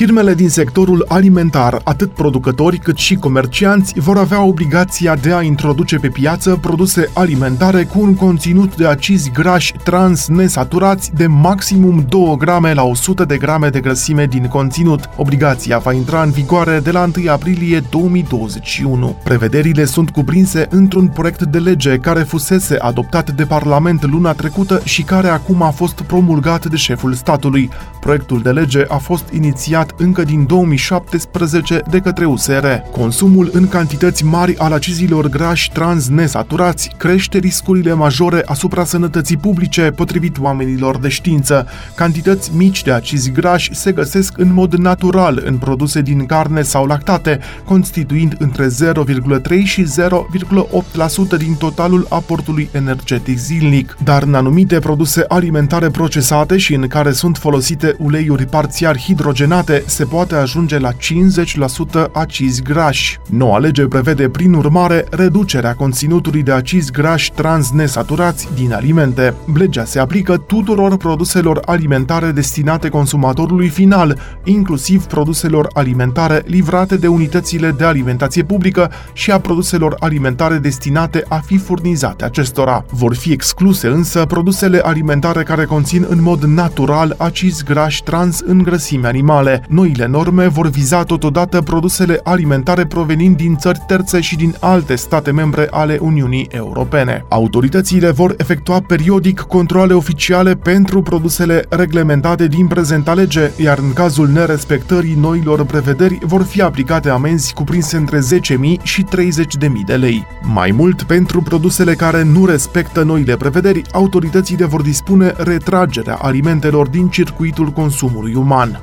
Firmele din sectorul alimentar, atât producători cât și comercianți, vor avea obligația de a introduce pe piață produse alimentare cu un conținut de acizi grași trans nesaturați de maximum 2 grame la 100 de grame de grăsime din conținut. Obligația va intra în vigoare de la 1 aprilie 2021. Prevederile sunt cuprinse într-un proiect de lege care fusese adoptat de Parlament luna trecută și care acum a fost promulgat de șeful statului. Proiectul de lege a fost inițiat încă din 2017 de către USR. Consumul în cantități mari al acizilor grași trans nesaturați crește riscurile majore asupra sănătății publice, potrivit oamenilor de știință. Cantități mici de acizi grași se găsesc în mod natural în produse din carne sau lactate, constituind între 0,3 și 0,8% din totalul aportului energetic zilnic. Dar în anumite produse alimentare procesate și în care sunt folosite uleiuri parțial hidrogenate, se poate ajunge la 50% acizi grași. Noua lege prevede, prin urmare, reducerea conținutului de acizi grași trans nesaturați din alimente. Legea se aplică tuturor produselor alimentare destinate consumatorului final, inclusiv produselor alimentare livrate de unitățile de alimentație publică și a produselor alimentare destinate a fi furnizate acestora. Vor fi excluse însă produsele alimentare care conțin în mod natural acizi grași trans în grăsime animale, Noile norme vor viza totodată produsele alimentare provenind din țări terțe și din alte state membre ale Uniunii Europene. Autoritățile vor efectua periodic controle oficiale pentru produsele reglementate din prezenta lege, iar în cazul nerespectării noilor prevederi vor fi aplicate amenzi cuprinse între 10.000 și 30.000 de lei. Mai mult, pentru produsele care nu respectă noile prevederi, autoritățile vor dispune retragerea alimentelor din circuitul consumului uman.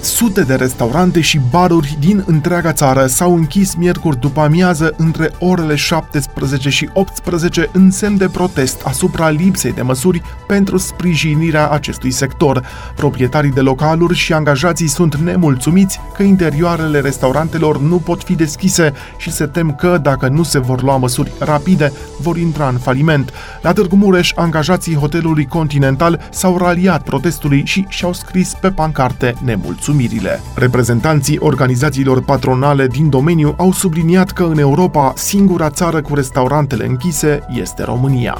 Sute de restaurante și baruri din întreaga țară s-au închis miercuri după amiază între orele 17 și 18 în semn de protest asupra lipsei de măsuri pentru sprijinirea acestui sector. Proprietarii de localuri și angajații sunt nemulțumiți că interioarele restaurantelor nu pot fi deschise și se tem că, dacă nu se vor lua măsuri rapide, vor intra în faliment. La Târgu Mureș, angajații hotelului Continental s-au raliat protestului și și-au scris pe pancarte nemulțumiți nemulțumirile. Reprezentanții organizațiilor patronale din domeniu au subliniat că în Europa singura țară cu restaurantele închise este România.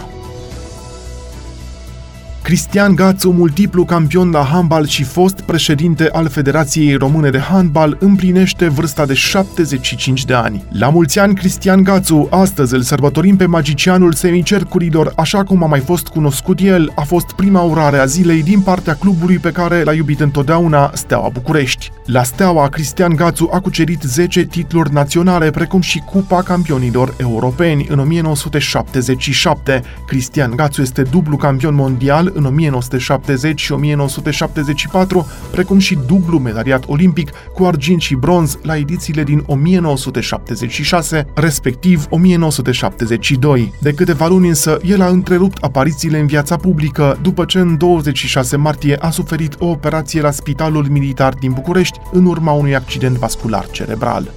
Cristian Gațu, multiplu campion la handbal și fost președinte al Federației Române de Handbal, împlinește vârsta de 75 de ani. La mulți ani, Cristian Gațu, astăzi îl sărbătorim pe magicianul semicercurilor, așa cum a mai fost cunoscut el, a fost prima urare a zilei din partea clubului pe care l-a iubit întotdeauna, Steaua București. La Steaua, Cristian Gațu a cucerit 10 titluri naționale, precum și Cupa Campionilor Europeni în 1977. Cristian Gațu este dublu campion mondial în 1970 și 1974, precum și dublu medaliat olimpic cu argint și bronz la edițiile din 1976, respectiv 1972. De câteva luni însă, el a întrerupt aparițiile în viața publică după ce în 26 martie a suferit o operație la Spitalul Militar din București în urma unui accident vascular cerebral.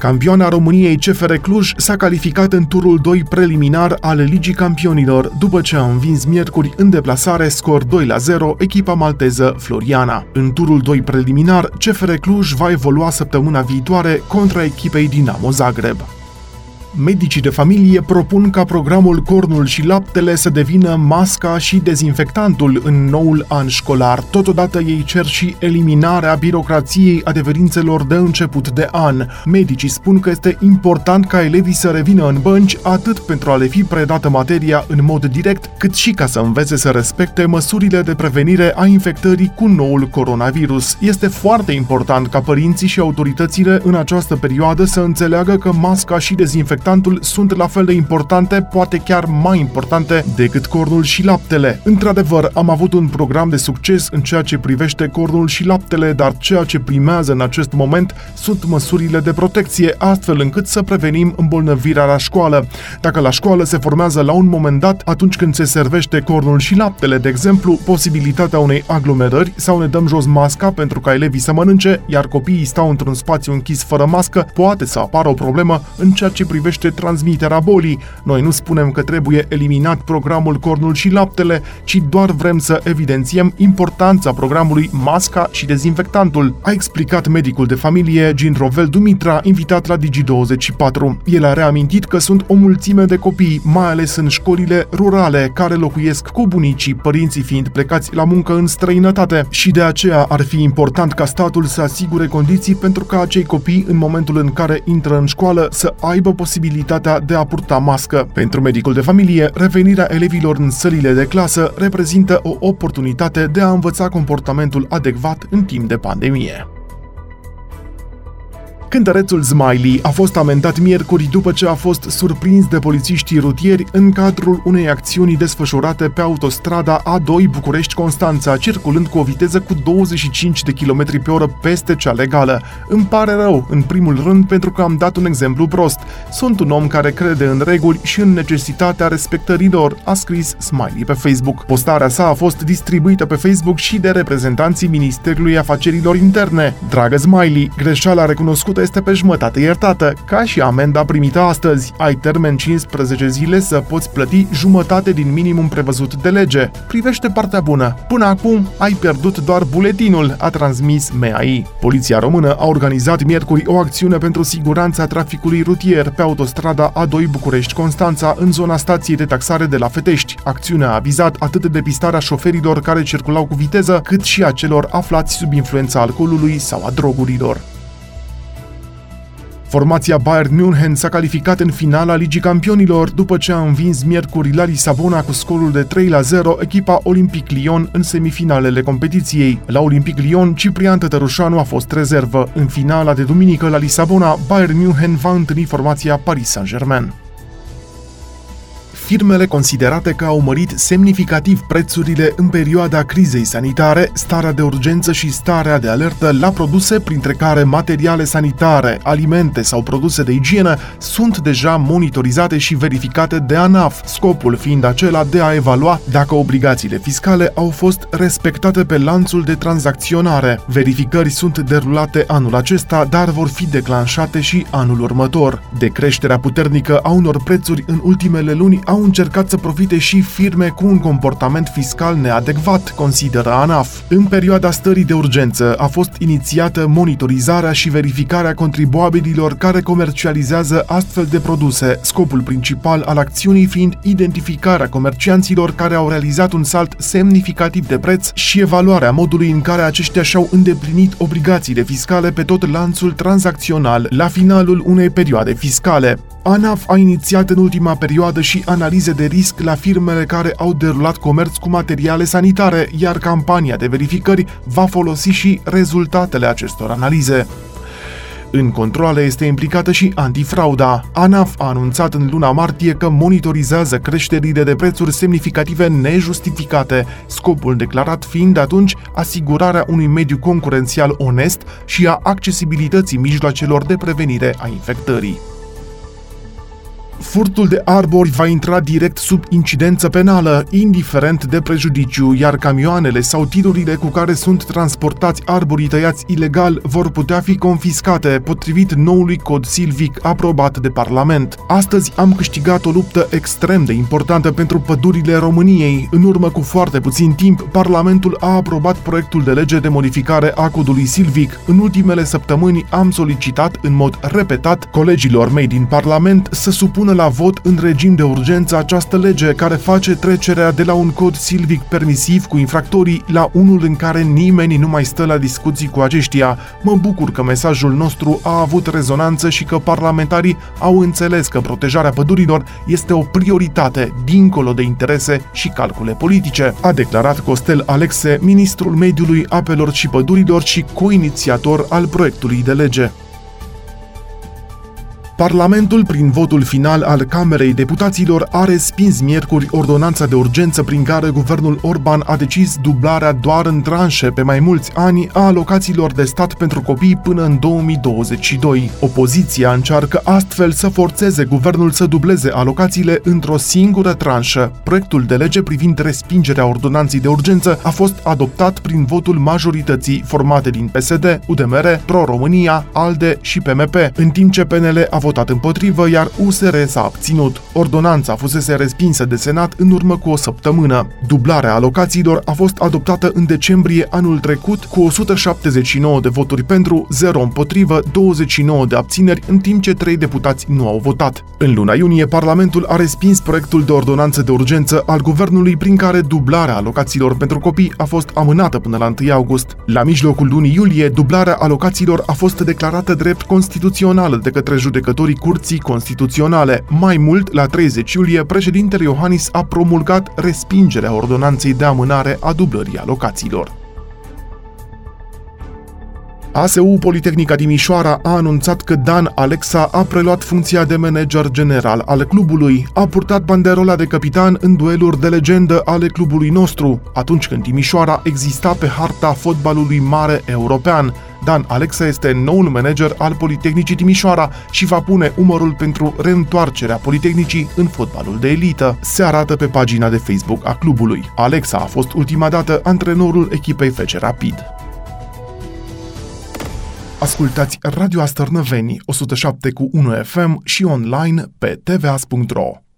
Campioana României CFR Cluj s-a calificat în turul 2 preliminar al Ligii Campionilor, după ce a învins miercuri în deplasare scor 2 la 0 echipa malteză Floriana. În turul 2 preliminar, CFR Cluj va evolua săptămâna viitoare contra echipei Dinamo Zagreb. Medicii de familie propun ca programul Cornul și Laptele să devină masca și dezinfectantul în noul an școlar. Totodată ei cer și eliminarea birocrației adeverințelor de început de an. Medicii spun că este important ca elevii să revină în bănci atât pentru a le fi predată materia în mod direct, cât și ca să învețe să respecte măsurile de prevenire a infectării cu noul coronavirus. Este foarte important ca părinții și autoritățile în această perioadă să înțeleagă că masca și dezinfectantul dezinfectantul sunt la fel de importante, poate chiar mai importante decât cornul și laptele. Într-adevăr, am avut un program de succes în ceea ce privește cornul și laptele, dar ceea ce primează în acest moment sunt măsurile de protecție, astfel încât să prevenim îmbolnăvirea la școală. Dacă la școală se formează la un moment dat, atunci când se servește cornul și laptele, de exemplu, posibilitatea unei aglomerări sau ne dăm jos masca pentru ca elevii să mănânce, iar copiii stau într-un spațiu închis fără mască, poate să apară o problemă în ceea ce privește privește transmiterea bolii. Noi nu spunem că trebuie eliminat programul Cornul și Laptele, ci doar vrem să evidențiem importanța programului Masca și Dezinfectantul, a explicat medicul de familie Gin Rovel Dumitra, invitat la Digi24. El a reamintit că sunt o mulțime de copii, mai ales în școlile rurale, care locuiesc cu bunicii, părinții fiind plecați la muncă în străinătate și de aceea ar fi important ca statul să asigure condiții pentru ca acei copii, în momentul în care intră în școală, să aibă posibilitatea de a purta mască. Pentru medicul de familie, revenirea elevilor în sălile de clasă reprezintă o oportunitate de a învăța comportamentul adecvat în timp de pandemie. Cântărețul Smiley a fost amendat miercuri după ce a fost surprins de polițiștii rutieri în cadrul unei acțiuni desfășurate pe autostrada A2 București-Constanța, circulând cu o viteză cu 25 de km pe oră peste cea legală. Îmi pare rău, în primul rând, pentru că am dat un exemplu prost. Sunt un om care crede în reguli și în necesitatea respectării lor, a scris Smiley pe Facebook. Postarea sa a fost distribuită pe Facebook și de reprezentanții Ministerului Afacerilor Interne. Dragă Smiley, greșeala recunoscută este pe jumătate iertată, ca și amenda primită astăzi. Ai termen 15 zile să poți plăti jumătate din minimum prevăzut de lege. Privește partea bună. Până acum ai pierdut doar buletinul, a transmis MEAI. Poliția română a organizat miercuri o acțiune pentru siguranța traficului rutier pe autostrada A2 București-Constanța în zona stației de taxare de la Fetești. Acțiunea a vizat atât depistarea șoferilor care circulau cu viteză, cât și a celor aflați sub influența alcoolului sau a drogurilor. Formația Bayern München s-a calificat în finala Ligii Campionilor după ce a învins miercuri la Lisabona cu scorul de 3 la 0 echipa Olympic Lyon în semifinalele competiției. La Olympic Lyon, Ciprian Tătărușanu a fost rezervă. În finala de duminică la Lisabona, Bayern München va întâlni formația Paris Saint-Germain firmele considerate că au mărit semnificativ prețurile în perioada crizei sanitare, starea de urgență și starea de alertă la produse, printre care materiale sanitare, alimente sau produse de igienă, sunt deja monitorizate și verificate de ANAF, scopul fiind acela de a evalua dacă obligațiile fiscale au fost respectate pe lanțul de tranzacționare. Verificări sunt derulate anul acesta, dar vor fi declanșate și anul următor. De creșterea puternică a unor prețuri în ultimele luni au au încercat să profite și firme cu un comportament fiscal neadecvat, consideră ANAF. În perioada stării de urgență a fost inițiată monitorizarea și verificarea contribuabililor care comercializează astfel de produse, scopul principal al acțiunii fiind identificarea comercianților care au realizat un salt semnificativ de preț și evaluarea modului în care aceștia și-au îndeplinit obligațiile fiscale pe tot lanțul tranzacțional la finalul unei perioade fiscale. ANAF a inițiat în ultima perioadă și analize de risc la firmele care au derulat comerț cu materiale sanitare, iar campania de verificări va folosi și rezultatele acestor analize. În controle este implicată și antifrauda. ANAF a anunțat în luna martie că monitorizează creșterile de prețuri semnificative nejustificate, scopul declarat fiind atunci asigurarea unui mediu concurențial onest și a accesibilității mijloacelor de prevenire a infectării. Furtul de arbori va intra direct sub incidență penală, indiferent de prejudiciu, iar camioanele sau tirurile cu care sunt transportați arborii tăiați ilegal vor putea fi confiscate, potrivit noului cod silvic aprobat de Parlament. Astăzi am câștigat o luptă extrem de importantă pentru pădurile României. În urmă cu foarte puțin timp, Parlamentul a aprobat proiectul de lege de modificare a codului silvic. În ultimele săptămâni am solicitat în mod repetat colegilor mei din Parlament să supună supună la vot în regim de urgență această lege care face trecerea de la un cod silvic permisiv cu infractorii la unul în care nimeni nu mai stă la discuții cu aceștia. Mă bucur că mesajul nostru a avut rezonanță și că parlamentarii au înțeles că protejarea pădurilor este o prioritate dincolo de interese și calcule politice, a declarat Costel Alexe, ministrul mediului, apelor și pădurilor și coinițiator al proiectului de lege. Parlamentul, prin votul final al Camerei Deputaților, a respins miercuri ordonanța de urgență prin care guvernul Orban a decis dublarea doar în tranșe pe mai mulți ani a alocațiilor de stat pentru copii până în 2022. Opoziția încearcă astfel să forțeze guvernul să dubleze alocațiile într-o singură tranșă. Proiectul de lege privind respingerea ordonanței de urgență a fost adoptat prin votul majorității formate din PSD, UDMR, Pro-România, ALDE și PMP, în timp ce PNL a votat votat împotrivă, iar USR s-a abținut. Ordonanța fusese respinsă de Senat în urmă cu o săptămână. Dublarea alocațiilor a fost adoptată în decembrie anul trecut cu 179 de voturi pentru, 0 împotrivă, 29 de abțineri, în timp ce 3 deputați nu au votat. În luna iunie, Parlamentul a respins proiectul de ordonanță de urgență al guvernului prin care dublarea alocațiilor pentru copii a fost amânată până la 1 august. La mijlocul lunii iulie, dublarea alocațiilor a fost declarată drept constituțională de către judecătorii Curții Constituționale. Mai mult, la 30 iulie, președintele Iohannis a promulgat respingerea ordonanței de amânare a dublării alocațiilor. ASU Politehnica Timișoara a anunțat că Dan Alexa a preluat funcția de manager general al clubului. A purtat banderola de capitan în dueluri de legendă ale clubului nostru, atunci când Timișoara exista pe harta fotbalului mare european. Dan Alexa este noul manager al Politehnicii Timișoara și va pune umărul pentru reîntoarcerea Politehnicii în fotbalul de elită. Se arată pe pagina de Facebook a clubului. Alexa a fost ultima dată antrenorul echipei FC Rapid. Ascultați Radio Astărnăveni 107 cu 1 FM și online pe tvas.ro.